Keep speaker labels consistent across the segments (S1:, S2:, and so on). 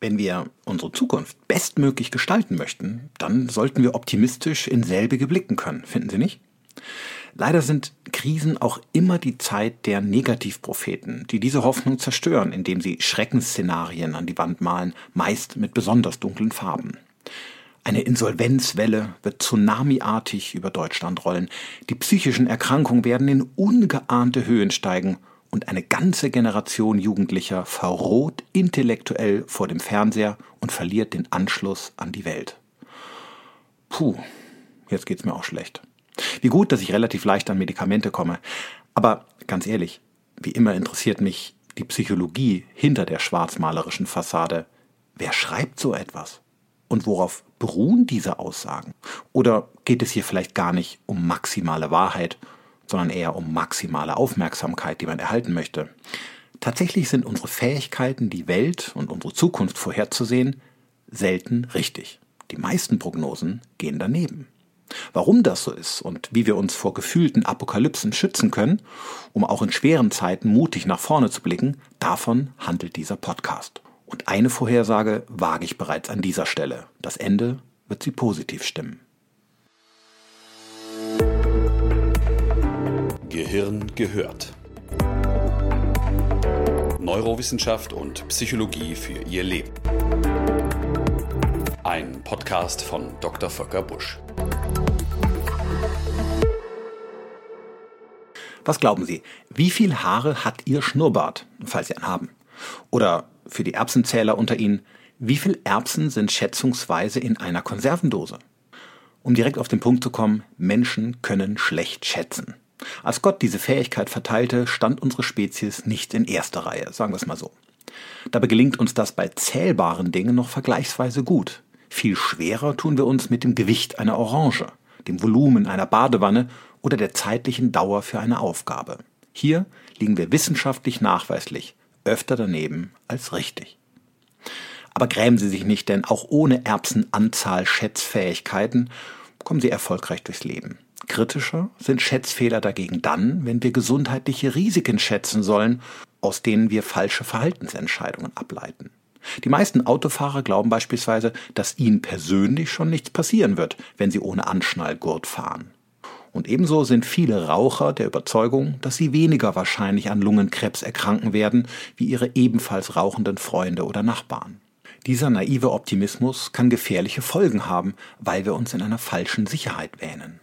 S1: Wenn wir unsere Zukunft bestmöglich gestalten möchten, dann sollten wir optimistisch in selbige blicken können, finden Sie nicht? Leider sind Krisen auch immer die Zeit der Negativpropheten, die diese Hoffnung zerstören, indem sie Schreckensszenarien an die Wand malen, meist mit besonders dunklen Farben. Eine Insolvenzwelle wird tsunamiartig über Deutschland rollen. Die psychischen Erkrankungen werden in ungeahnte Höhen steigen und eine ganze Generation Jugendlicher verroht intellektuell vor dem Fernseher und verliert den Anschluss an die Welt. Puh, jetzt geht's mir auch schlecht. Wie gut, dass ich relativ leicht an Medikamente komme. Aber ganz ehrlich, wie immer interessiert mich die Psychologie hinter der schwarzmalerischen Fassade. Wer schreibt so etwas? Und worauf beruhen diese Aussagen? Oder geht es hier vielleicht gar nicht um maximale Wahrheit, sondern eher um maximale Aufmerksamkeit, die man erhalten möchte? Tatsächlich sind unsere Fähigkeiten, die Welt und unsere Zukunft vorherzusehen, selten richtig. Die meisten Prognosen gehen daneben. Warum das so ist und wie wir uns vor gefühlten Apokalypsen schützen können, um auch in schweren Zeiten mutig nach vorne zu blicken, davon handelt dieser Podcast. Und eine Vorhersage wage ich bereits an dieser Stelle. Das Ende wird sie positiv stimmen.
S2: Gehirn gehört. Neurowissenschaft und Psychologie für Ihr Leben. Ein Podcast von Dr. Volker Busch.
S1: Was glauben Sie, wie viel Haare hat Ihr Schnurrbart, falls Sie einen haben? Oder für die Erbsenzähler unter Ihnen, wie viel Erbsen sind schätzungsweise in einer Konservendose? Um direkt auf den Punkt zu kommen, Menschen können schlecht schätzen. Als Gott diese Fähigkeit verteilte, stand unsere Spezies nicht in erster Reihe, sagen wir es mal so. Dabei gelingt uns das bei zählbaren Dingen noch vergleichsweise gut. Viel schwerer tun wir uns mit dem Gewicht einer Orange, dem Volumen einer Badewanne oder der zeitlichen Dauer für eine Aufgabe. Hier liegen wir wissenschaftlich nachweislich öfter daneben als richtig. Aber grämen Sie sich nicht, denn auch ohne Erbsenanzahl Schätzfähigkeiten kommen Sie erfolgreich durchs Leben. Kritischer sind Schätzfehler dagegen dann, wenn wir gesundheitliche Risiken schätzen sollen, aus denen wir falsche Verhaltensentscheidungen ableiten. Die meisten Autofahrer glauben beispielsweise, dass ihnen persönlich schon nichts passieren wird, wenn sie ohne Anschnallgurt fahren. Und ebenso sind viele Raucher der Überzeugung, dass sie weniger wahrscheinlich an Lungenkrebs erkranken werden wie ihre ebenfalls rauchenden Freunde oder Nachbarn. Dieser naive Optimismus kann gefährliche Folgen haben, weil wir uns in einer falschen Sicherheit wähnen.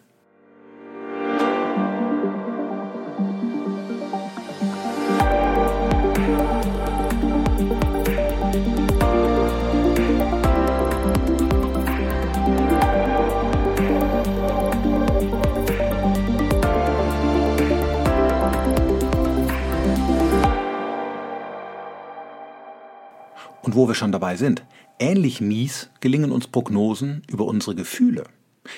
S1: Wo wir schon dabei sind, ähnlich mies gelingen uns Prognosen über unsere Gefühle.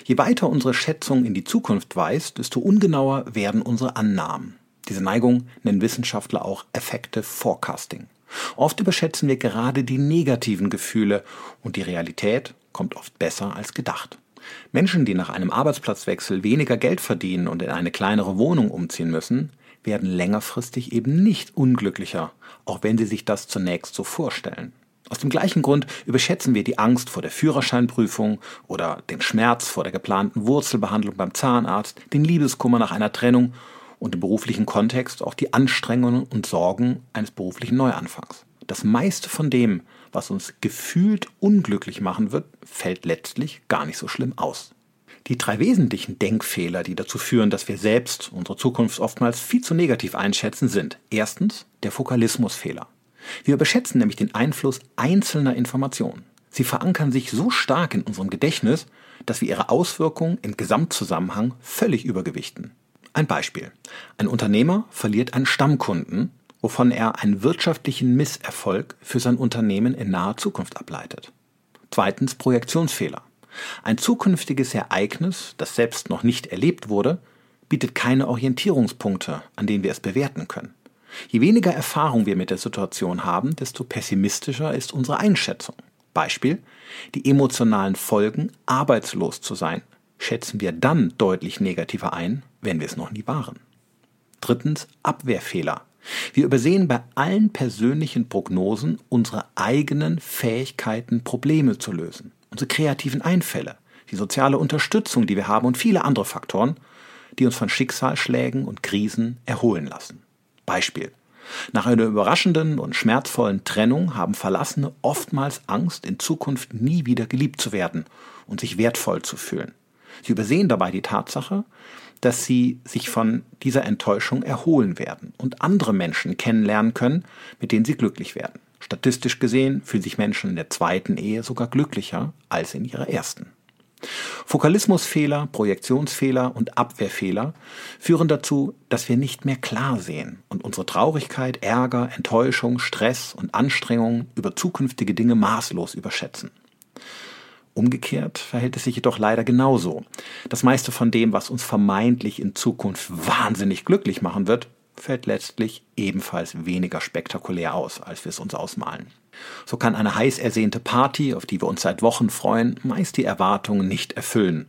S1: Je weiter unsere Schätzung in die Zukunft weist, desto ungenauer werden unsere Annahmen. Diese Neigung nennen Wissenschaftler auch Effective Forecasting. Oft überschätzen wir gerade die negativen Gefühle und die Realität kommt oft besser als gedacht. Menschen, die nach einem Arbeitsplatzwechsel weniger Geld verdienen und in eine kleinere Wohnung umziehen müssen, werden längerfristig eben nicht unglücklicher, auch wenn sie sich das zunächst so vorstellen. Aus dem gleichen Grund überschätzen wir die Angst vor der Führerscheinprüfung oder den Schmerz vor der geplanten Wurzelbehandlung beim Zahnarzt, den Liebeskummer nach einer Trennung und im beruflichen Kontext auch die Anstrengungen und Sorgen eines beruflichen Neuanfangs. Das meiste von dem, was uns gefühlt unglücklich machen wird, fällt letztlich gar nicht so schlimm aus. Die drei wesentlichen Denkfehler, die dazu führen, dass wir selbst unsere Zukunft oftmals viel zu negativ einschätzen, sind erstens der Fokalismusfehler. Wir überschätzen nämlich den Einfluss einzelner Informationen. Sie verankern sich so stark in unserem Gedächtnis, dass wir ihre Auswirkungen im Gesamtzusammenhang völlig übergewichten. Ein Beispiel. Ein Unternehmer verliert einen Stammkunden, wovon er einen wirtschaftlichen Misserfolg für sein Unternehmen in naher Zukunft ableitet. Zweitens Projektionsfehler. Ein zukünftiges Ereignis, das selbst noch nicht erlebt wurde, bietet keine Orientierungspunkte, an denen wir es bewerten können. Je weniger Erfahrung wir mit der Situation haben, desto pessimistischer ist unsere Einschätzung. Beispiel, die emotionalen Folgen, arbeitslos zu sein, schätzen wir dann deutlich negativer ein, wenn wir es noch nie waren. Drittens, Abwehrfehler. Wir übersehen bei allen persönlichen Prognosen unsere eigenen Fähigkeiten, Probleme zu lösen, unsere kreativen Einfälle, die soziale Unterstützung, die wir haben und viele andere Faktoren, die uns von Schicksalsschlägen und Krisen erholen lassen. Beispiel. Nach einer überraschenden und schmerzvollen Trennung haben Verlassene oftmals Angst, in Zukunft nie wieder geliebt zu werden und sich wertvoll zu fühlen. Sie übersehen dabei die Tatsache, dass sie sich von dieser Enttäuschung erholen werden und andere Menschen kennenlernen können, mit denen sie glücklich werden. Statistisch gesehen fühlen sich Menschen in der zweiten Ehe sogar glücklicher als in ihrer ersten. Fokalismusfehler, Projektionsfehler und Abwehrfehler führen dazu, dass wir nicht mehr klar sehen und unsere Traurigkeit, Ärger, Enttäuschung, Stress und Anstrengung über zukünftige Dinge maßlos überschätzen. Umgekehrt verhält es sich jedoch leider genauso. Das meiste von dem, was uns vermeintlich in Zukunft wahnsinnig glücklich machen wird, fällt letztlich ebenfalls weniger spektakulär aus, als wir es uns ausmalen. So kann eine heiß ersehnte Party, auf die wir uns seit Wochen freuen, meist die Erwartungen nicht erfüllen.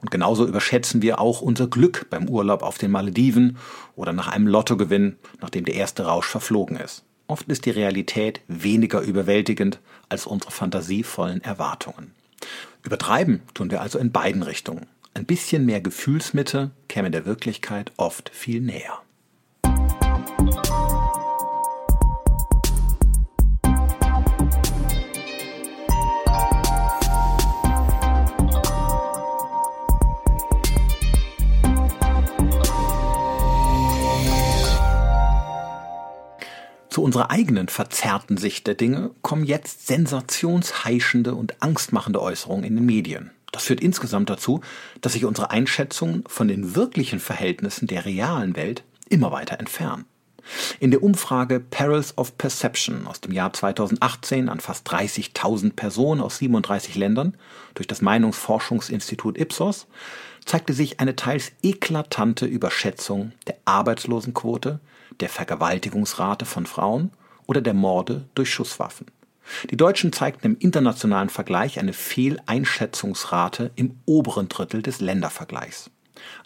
S1: Und genauso überschätzen wir auch unser Glück beim Urlaub auf den Malediven oder nach einem Lottogewinn, nachdem der erste Rausch verflogen ist. Oft ist die Realität weniger überwältigend als unsere fantasievollen Erwartungen. Übertreiben tun wir also in beiden Richtungen. Ein bisschen mehr Gefühlsmitte käme der Wirklichkeit oft viel näher. Unserer eigenen verzerrten Sicht der Dinge kommen jetzt sensationsheischende und angstmachende Äußerungen in den Medien. Das führt insgesamt dazu, dass sich unsere Einschätzungen von den wirklichen Verhältnissen der realen Welt immer weiter entfernen. In der Umfrage Perils of Perception aus dem Jahr 2018 an fast 30.000 Personen aus 37 Ländern durch das Meinungsforschungsinstitut Ipsos zeigte sich eine teils eklatante Überschätzung der Arbeitslosenquote, der Vergewaltigungsrate von Frauen oder der Morde durch Schusswaffen. Die Deutschen zeigten im internationalen Vergleich eine Fehleinschätzungsrate im oberen Drittel des Ländervergleichs.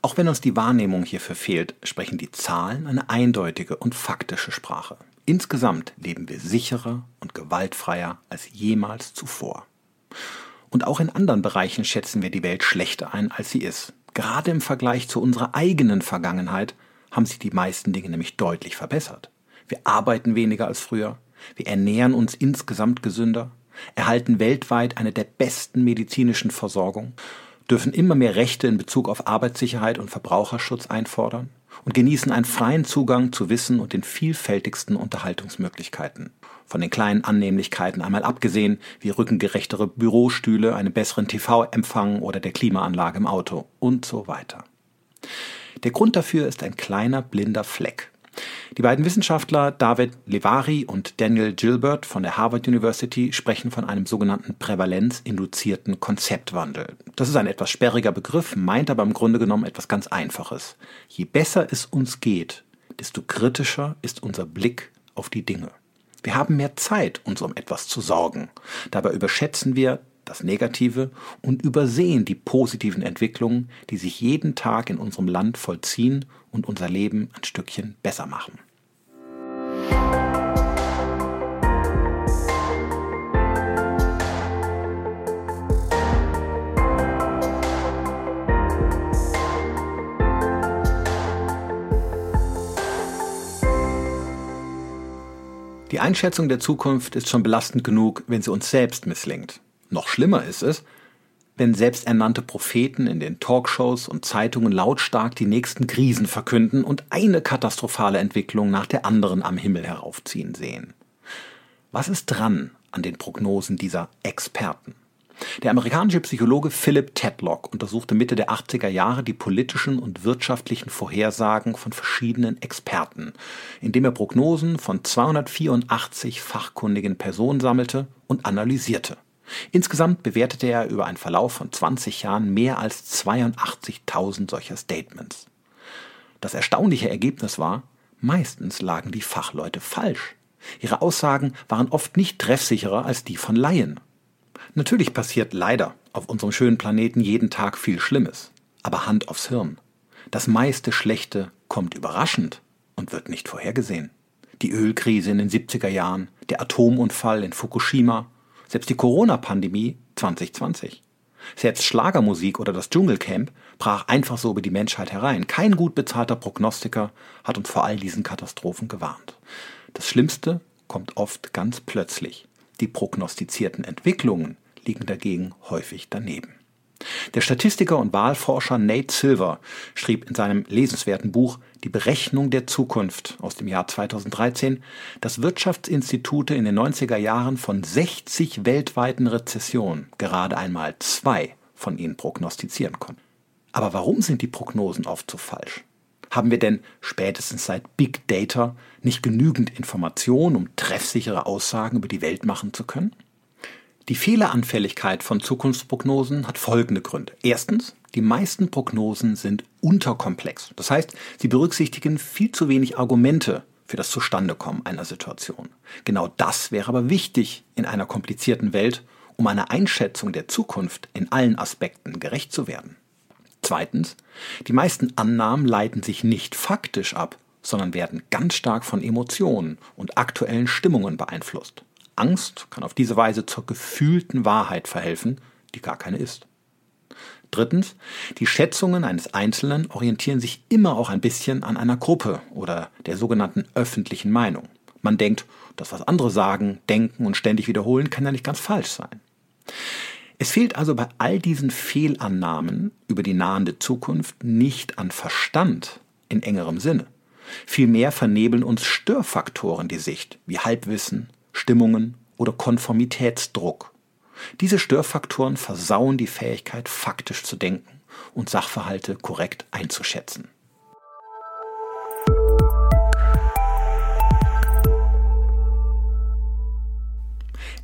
S1: Auch wenn uns die Wahrnehmung hierfür fehlt, sprechen die Zahlen eine eindeutige und faktische Sprache. Insgesamt leben wir sicherer und gewaltfreier als jemals zuvor. Und auch in anderen Bereichen schätzen wir die Welt schlechter ein, als sie ist. Gerade im Vergleich zu unserer eigenen Vergangenheit haben sich die meisten Dinge nämlich deutlich verbessert. Wir arbeiten weniger als früher, wir ernähren uns insgesamt gesünder, erhalten weltweit eine der besten medizinischen Versorgung, dürfen immer mehr Rechte in Bezug auf Arbeitssicherheit und Verbraucherschutz einfordern und genießen einen freien Zugang zu Wissen und den vielfältigsten Unterhaltungsmöglichkeiten. Von den kleinen Annehmlichkeiten einmal abgesehen, wie rückengerechtere Bürostühle, einen besseren TV-Empfang oder der Klimaanlage im Auto und so weiter. Der Grund dafür ist ein kleiner blinder Fleck. Die beiden Wissenschaftler David Levari und Daniel Gilbert von der Harvard University sprechen von einem sogenannten prävalenzinduzierten Konzeptwandel. Das ist ein etwas sperriger Begriff, meint aber im Grunde genommen etwas ganz Einfaches. Je besser es uns geht, desto kritischer ist unser Blick auf die Dinge. Wir haben mehr Zeit, uns um etwas zu sorgen. Dabei überschätzen wir das Negative und übersehen die positiven Entwicklungen, die sich jeden Tag in unserem Land vollziehen und unser Leben ein Stückchen besser machen. Die Einschätzung der Zukunft ist schon belastend genug, wenn sie uns selbst misslingt. Noch schlimmer ist es, wenn selbsternannte Propheten in den Talkshows und Zeitungen lautstark die nächsten Krisen verkünden und eine katastrophale Entwicklung nach der anderen am Himmel heraufziehen sehen. Was ist dran an den Prognosen dieser Experten? Der amerikanische Psychologe Philip Tedlock untersuchte Mitte der 80er Jahre die politischen und wirtschaftlichen Vorhersagen von verschiedenen Experten, indem er Prognosen von 284 fachkundigen Personen sammelte und analysierte. Insgesamt bewertete er über einen Verlauf von 20 Jahren mehr als 82.000 solcher Statements. Das erstaunliche Ergebnis war, meistens lagen die Fachleute falsch. Ihre Aussagen waren oft nicht treffsicherer als die von Laien. Natürlich passiert leider auf unserem schönen Planeten jeden Tag viel Schlimmes. Aber Hand aufs Hirn. Das meiste Schlechte kommt überraschend und wird nicht vorhergesehen. Die Ölkrise in den 70er Jahren, der Atomunfall in Fukushima, selbst die Corona-Pandemie 2020. Selbst Schlagermusik oder das Dschungelcamp brach einfach so über die Menschheit herein. Kein gut bezahlter Prognostiker hat uns vor all diesen Katastrophen gewarnt. Das Schlimmste kommt oft ganz plötzlich. Die prognostizierten Entwicklungen liegen dagegen häufig daneben. Der Statistiker und Wahlforscher Nate Silver schrieb in seinem lesenswerten Buch Die Berechnung der Zukunft aus dem Jahr 2013, dass Wirtschaftsinstitute in den 90er Jahren von 60 weltweiten Rezessionen gerade einmal zwei von ihnen prognostizieren konnten. Aber warum sind die Prognosen oft so falsch? Haben wir denn spätestens seit Big Data nicht genügend Informationen, um treffsichere Aussagen über die Welt machen zu können? Die Fehleranfälligkeit von Zukunftsprognosen hat folgende Gründe. Erstens, die meisten Prognosen sind unterkomplex. Das heißt, sie berücksichtigen viel zu wenig Argumente für das Zustandekommen einer Situation. Genau das wäre aber wichtig in einer komplizierten Welt, um einer Einschätzung der Zukunft in allen Aspekten gerecht zu werden. Zweitens, die meisten Annahmen leiten sich nicht faktisch ab, sondern werden ganz stark von Emotionen und aktuellen Stimmungen beeinflusst. Angst kann auf diese Weise zur gefühlten Wahrheit verhelfen, die gar keine ist. Drittens, die Schätzungen eines Einzelnen orientieren sich immer auch ein bisschen an einer Gruppe oder der sogenannten öffentlichen Meinung. Man denkt, das, was andere sagen, denken und ständig wiederholen, kann ja nicht ganz falsch sein. Es fehlt also bei all diesen Fehlannahmen über die nahende Zukunft nicht an Verstand in engerem Sinne. Vielmehr vernebeln uns Störfaktoren die Sicht, wie Halbwissen, Stimmungen oder Konformitätsdruck. Diese Störfaktoren versauen die Fähigkeit, faktisch zu denken und Sachverhalte korrekt einzuschätzen.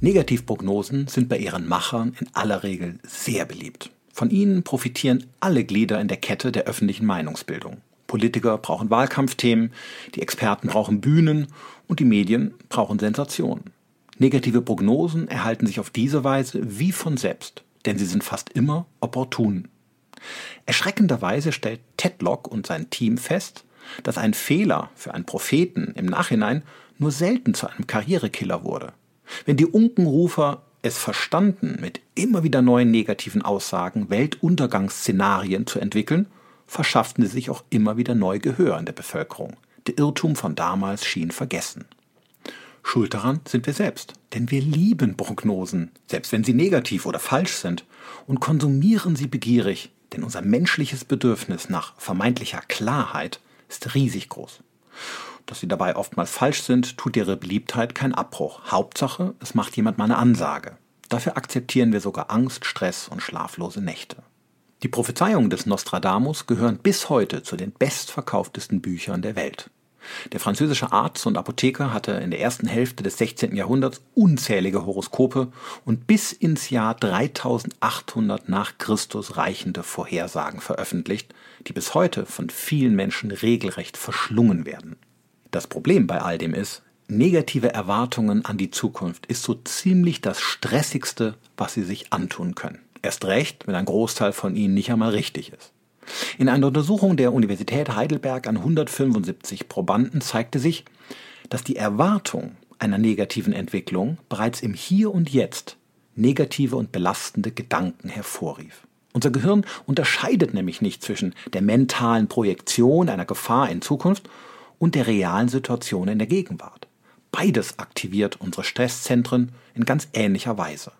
S1: Negativprognosen sind bei ihren Machern in aller Regel sehr beliebt. Von ihnen profitieren alle Glieder in der Kette der öffentlichen Meinungsbildung. Politiker brauchen Wahlkampfthemen, die Experten brauchen Bühnen und die Medien brauchen Sensationen. Negative Prognosen erhalten sich auf diese Weise wie von selbst, denn sie sind fast immer opportun. Erschreckenderweise stellt Tedlock und sein Team fest, dass ein Fehler für einen Propheten im Nachhinein nur selten zu einem Karrierekiller wurde. Wenn die Unkenrufer es verstanden, mit immer wieder neuen negativen Aussagen Weltuntergangsszenarien zu entwickeln, verschafften sie sich auch immer wieder neu Gehör in der Bevölkerung. Der Irrtum von damals schien vergessen. Schuld daran sind wir selbst, denn wir lieben Prognosen, selbst wenn sie negativ oder falsch sind, und konsumieren sie begierig, denn unser menschliches Bedürfnis nach vermeintlicher Klarheit ist riesig groß. Dass sie dabei oftmals falsch sind, tut ihre Beliebtheit keinen Abbruch. Hauptsache, es macht jemand mal eine Ansage. Dafür akzeptieren wir sogar Angst, Stress und schlaflose Nächte. Die Prophezeiungen des Nostradamus gehören bis heute zu den bestverkauftesten Büchern der Welt. Der französische Arzt und Apotheker hatte in der ersten Hälfte des 16. Jahrhunderts unzählige Horoskope und bis ins Jahr 3800 nach Christus reichende Vorhersagen veröffentlicht, die bis heute von vielen Menschen regelrecht verschlungen werden. Das Problem bei all dem ist, negative Erwartungen an die Zukunft ist so ziemlich das Stressigste, was sie sich antun können. Erst recht, wenn ein Großteil von ihnen nicht einmal richtig ist. In einer Untersuchung der Universität Heidelberg an 175 Probanden zeigte sich, dass die Erwartung einer negativen Entwicklung bereits im Hier und Jetzt negative und belastende Gedanken hervorrief. Unser Gehirn unterscheidet nämlich nicht zwischen der mentalen Projektion einer Gefahr in Zukunft und der realen Situation in der Gegenwart. Beides aktiviert unsere Stresszentren in ganz ähnlicher Weise.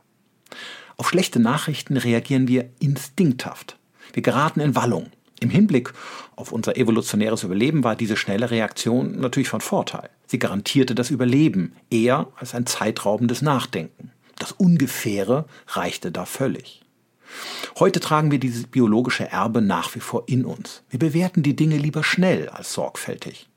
S1: Auf schlechte Nachrichten reagieren wir instinkthaft. Wir geraten in Wallung. Im Hinblick auf unser evolutionäres Überleben war diese schnelle Reaktion natürlich von Vorteil. Sie garantierte das Überleben eher als ein zeitraubendes Nachdenken. Das Ungefähre reichte da völlig. Heute tragen wir dieses biologische Erbe nach wie vor in uns. Wir bewerten die Dinge lieber schnell als sorgfältig.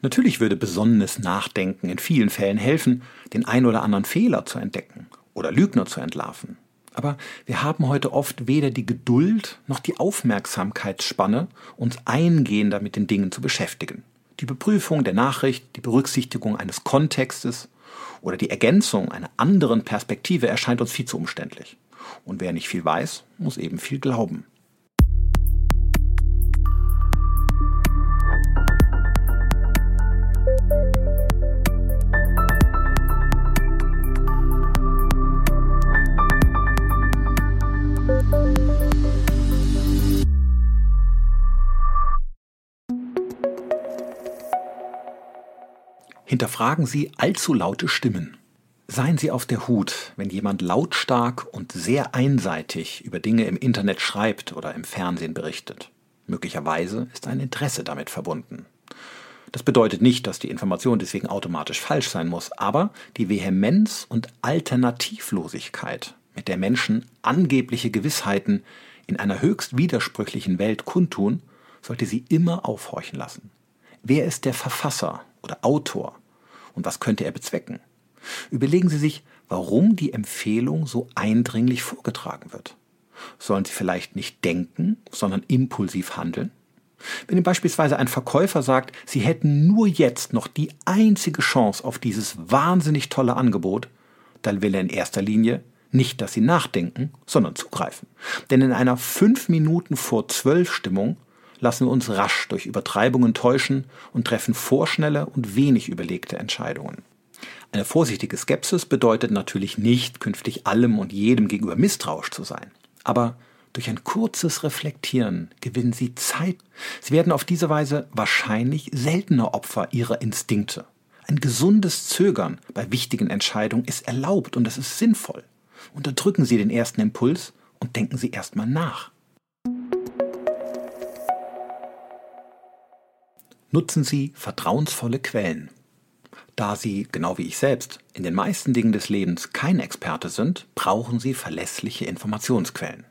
S1: Natürlich würde besonnenes Nachdenken in vielen Fällen helfen, den ein oder anderen Fehler zu entdecken oder Lügner zu entlarven. Aber wir haben heute oft weder die Geduld noch die Aufmerksamkeitsspanne, uns eingehender mit den Dingen zu beschäftigen. Die Beprüfung der Nachricht, die Berücksichtigung eines Kontextes oder die Ergänzung einer anderen Perspektive erscheint uns viel zu umständlich. Und wer nicht viel weiß, muss eben viel glauben. Hinterfragen Sie allzu laute Stimmen. Seien Sie auf der Hut, wenn jemand lautstark und sehr einseitig über Dinge im Internet schreibt oder im Fernsehen berichtet. Möglicherweise ist ein Interesse damit verbunden. Das bedeutet nicht, dass die Information deswegen automatisch falsch sein muss, aber die Vehemenz und Alternativlosigkeit, mit der Menschen angebliche Gewissheiten in einer höchst widersprüchlichen Welt kundtun, sollte sie immer aufhorchen lassen. Wer ist der Verfasser oder Autor und was könnte er bezwecken? Überlegen Sie sich, warum die Empfehlung so eindringlich vorgetragen wird. Sollen Sie vielleicht nicht denken, sondern impulsiv handeln? Wenn Ihnen beispielsweise ein Verkäufer sagt, Sie hätten nur jetzt noch die einzige Chance auf dieses wahnsinnig tolle Angebot, dann will er in erster Linie nicht, dass Sie nachdenken, sondern zugreifen. Denn in einer fünf Minuten vor zwölf Stimmung lassen wir uns rasch durch Übertreibungen täuschen und treffen vorschnelle und wenig überlegte Entscheidungen. Eine vorsichtige Skepsis bedeutet natürlich nicht, künftig allem und jedem gegenüber misstrauisch zu sein. Aber durch ein kurzes Reflektieren gewinnen Sie Zeit. Sie werden auf diese Weise wahrscheinlich seltener Opfer Ihrer Instinkte. Ein gesundes Zögern bei wichtigen Entscheidungen ist erlaubt und es ist sinnvoll. Unterdrücken Sie den ersten Impuls und denken Sie erstmal nach. Nutzen Sie vertrauensvolle Quellen. Da Sie, genau wie ich selbst, in den meisten Dingen des Lebens kein Experte sind, brauchen Sie verlässliche Informationsquellen.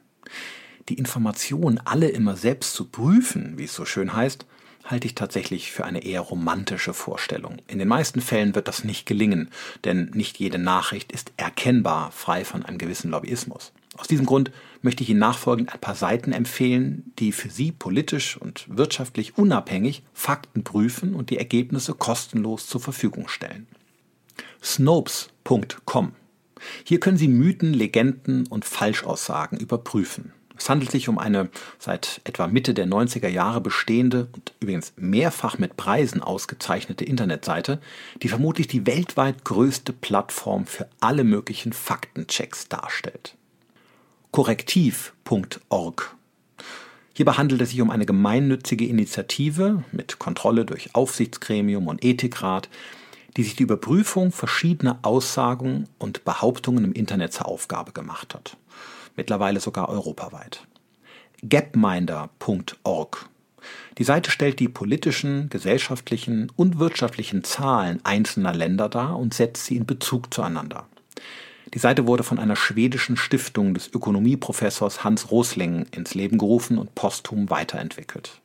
S1: Die Informationen alle immer selbst zu prüfen, wie es so schön heißt, halte ich tatsächlich für eine eher romantische Vorstellung. In den meisten Fällen wird das nicht gelingen, denn nicht jede Nachricht ist erkennbar frei von einem gewissen Lobbyismus. Aus diesem Grund möchte ich Ihnen nachfolgend ein paar Seiten empfehlen, die für Sie politisch und wirtschaftlich unabhängig Fakten prüfen und die Ergebnisse kostenlos zur Verfügung stellen. Snopes.com Hier können Sie Mythen, Legenden und Falschaussagen überprüfen. Es handelt sich um eine seit etwa Mitte der 90er Jahre bestehende und übrigens mehrfach mit Preisen ausgezeichnete Internetseite, die vermutlich die weltweit größte Plattform für alle möglichen Faktenchecks darstellt korrektiv.org. Hierbei handelt es sich um eine gemeinnützige Initiative mit Kontrolle durch Aufsichtsgremium und Ethikrat, die sich die Überprüfung verschiedener Aussagen und Behauptungen im Internet zur Aufgabe gemacht hat. Mittlerweile sogar europaweit. Gapminder.org. Die Seite stellt die politischen, gesellschaftlichen und wirtschaftlichen Zahlen einzelner Länder dar und setzt sie in Bezug zueinander. Die Seite wurde von einer schwedischen Stiftung des Ökonomieprofessors Hans Rosling ins Leben gerufen und posthum weiterentwickelt.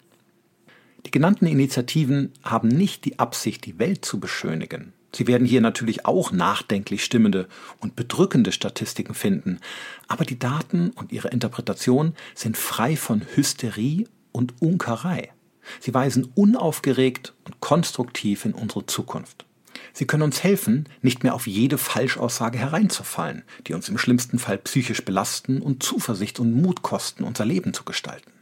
S1: Die genannten Initiativen haben nicht die Absicht, die Welt zu beschönigen. Sie werden hier natürlich auch nachdenklich stimmende und bedrückende Statistiken finden, aber die Daten und ihre Interpretation sind frei von Hysterie und Unkerei. Sie weisen unaufgeregt und konstruktiv in unsere Zukunft. Sie können uns helfen, nicht mehr auf jede Falschaussage hereinzufallen, die uns im schlimmsten Fall psychisch belasten und Zuversicht und Mut kosten, unser Leben zu gestalten.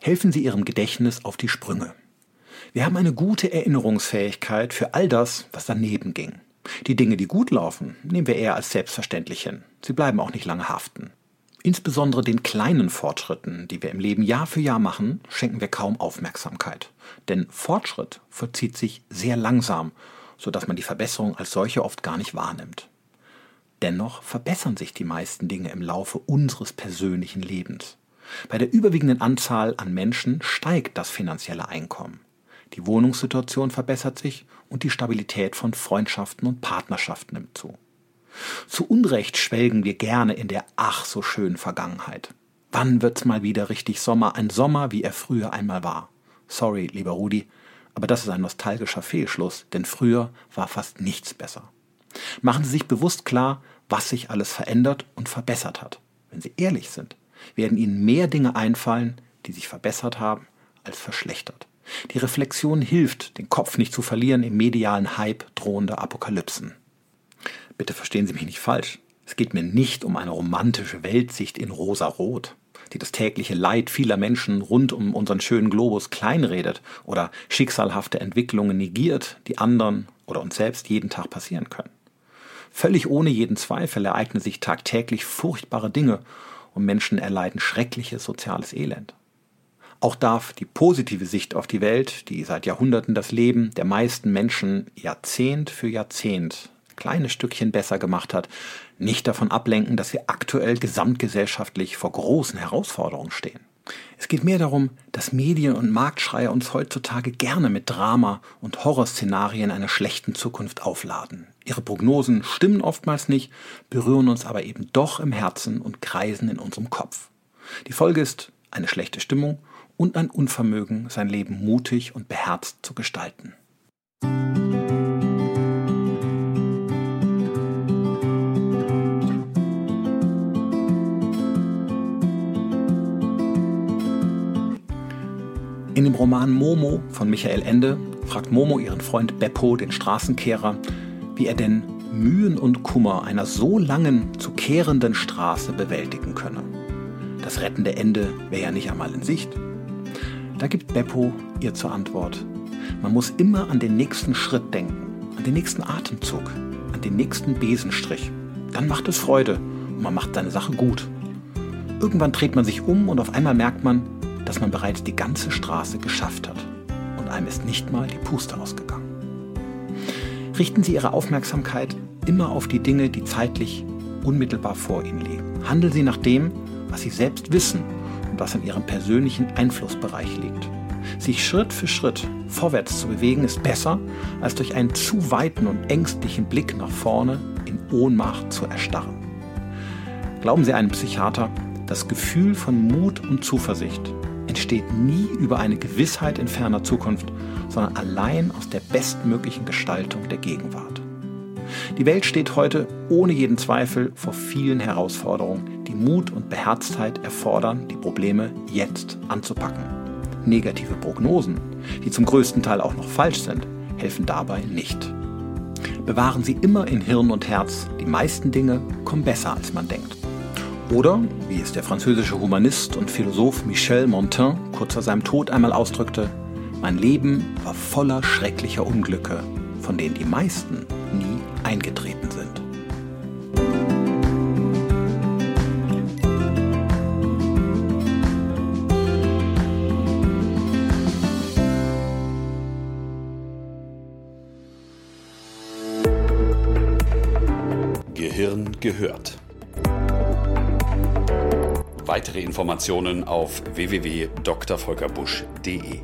S1: Helfen Sie Ihrem Gedächtnis auf die Sprünge. Wir haben eine gute Erinnerungsfähigkeit für all das, was daneben ging. Die Dinge, die gut laufen, nehmen wir eher als selbstverständlich hin. Sie bleiben auch nicht lange haften. Insbesondere den kleinen Fortschritten, die wir im Leben Jahr für Jahr machen, schenken wir kaum Aufmerksamkeit. Denn Fortschritt vollzieht sich sehr langsam, sodass man die Verbesserung als solche oft gar nicht wahrnimmt. Dennoch verbessern sich die meisten Dinge im Laufe unseres persönlichen Lebens. Bei der überwiegenden Anzahl an Menschen steigt das finanzielle Einkommen. Die Wohnungssituation verbessert sich und die Stabilität von Freundschaften und Partnerschaften nimmt zu. Zu Unrecht schwelgen wir gerne in der ach so schönen Vergangenheit. Wann wird's mal wieder richtig Sommer? Ein Sommer, wie er früher einmal war. Sorry, lieber Rudi, aber das ist ein nostalgischer Fehlschluss, denn früher war fast nichts besser. Machen Sie sich bewusst klar, was sich alles verändert und verbessert hat. Wenn Sie ehrlich sind, werden Ihnen mehr Dinge einfallen, die sich verbessert haben, als verschlechtert. Die Reflexion hilft, den Kopf nicht zu verlieren im medialen Hype drohender Apokalypsen. Bitte verstehen Sie mich nicht falsch. Es geht mir nicht um eine romantische Weltsicht in rosa-rot, die das tägliche Leid vieler Menschen rund um unseren schönen Globus kleinredet oder schicksalhafte Entwicklungen negiert, die anderen oder uns selbst jeden Tag passieren können. Völlig ohne jeden Zweifel ereignen sich tagtäglich furchtbare Dinge und Menschen erleiden schreckliches soziales Elend. Auch darf die positive Sicht auf die Welt, die seit Jahrhunderten das Leben der meisten Menschen Jahrzehnt für Jahrzehnt kleine Stückchen besser gemacht hat, nicht davon ablenken, dass wir aktuell gesamtgesellschaftlich vor großen Herausforderungen stehen. Es geht mehr darum, dass Medien und Marktschreier uns heutzutage gerne mit Drama und Horrorszenarien einer schlechten Zukunft aufladen. Ihre Prognosen stimmen oftmals nicht, berühren uns aber eben doch im Herzen und kreisen in unserem Kopf. Die Folge ist eine schlechte Stimmung und ein Unvermögen, sein Leben mutig und beherzt zu gestalten. In dem Roman Momo von Michael Ende fragt Momo ihren Freund Beppo, den Straßenkehrer, wie er denn Mühen und Kummer einer so langen zu kehrenden Straße bewältigen könne. Das rettende Ende wäre ja nicht einmal in Sicht. Da gibt Beppo ihr zur Antwort, man muss immer an den nächsten Schritt denken, an den nächsten Atemzug, an den nächsten Besenstrich. Dann macht es Freude und man macht seine Sache gut. Irgendwann dreht man sich um und auf einmal merkt man, dass man bereits die ganze Straße geschafft hat und einem ist nicht mal die Puste ausgegangen. Richten Sie Ihre Aufmerksamkeit immer auf die Dinge, die zeitlich unmittelbar vor Ihnen liegen. Handeln Sie nach dem, was Sie selbst wissen und was in Ihrem persönlichen Einflussbereich liegt. Sich Schritt für Schritt vorwärts zu bewegen, ist besser, als durch einen zu weiten und ängstlichen Blick nach vorne in Ohnmacht zu erstarren. Glauben Sie einem Psychiater, das Gefühl von Mut und Zuversicht entsteht nie über eine Gewissheit in ferner Zukunft, sondern allein aus der bestmöglichen Gestaltung der Gegenwart. Die Welt steht heute ohne jeden Zweifel vor vielen Herausforderungen, die Mut und Beherztheit erfordern, die Probleme jetzt anzupacken. Negative Prognosen, die zum größten Teil auch noch falsch sind, helfen dabei nicht. Bewahren Sie immer in Hirn und Herz, die meisten Dinge kommen besser, als man denkt. Oder, wie es der französische Humanist und Philosoph Michel Montaigne kurz vor seinem Tod einmal ausdrückte, mein Leben war voller schrecklicher Unglücke, von denen die meisten nie eingetreten sind.
S2: Gehirn gehört. Weitere Informationen auf www.drvolkerbusch.de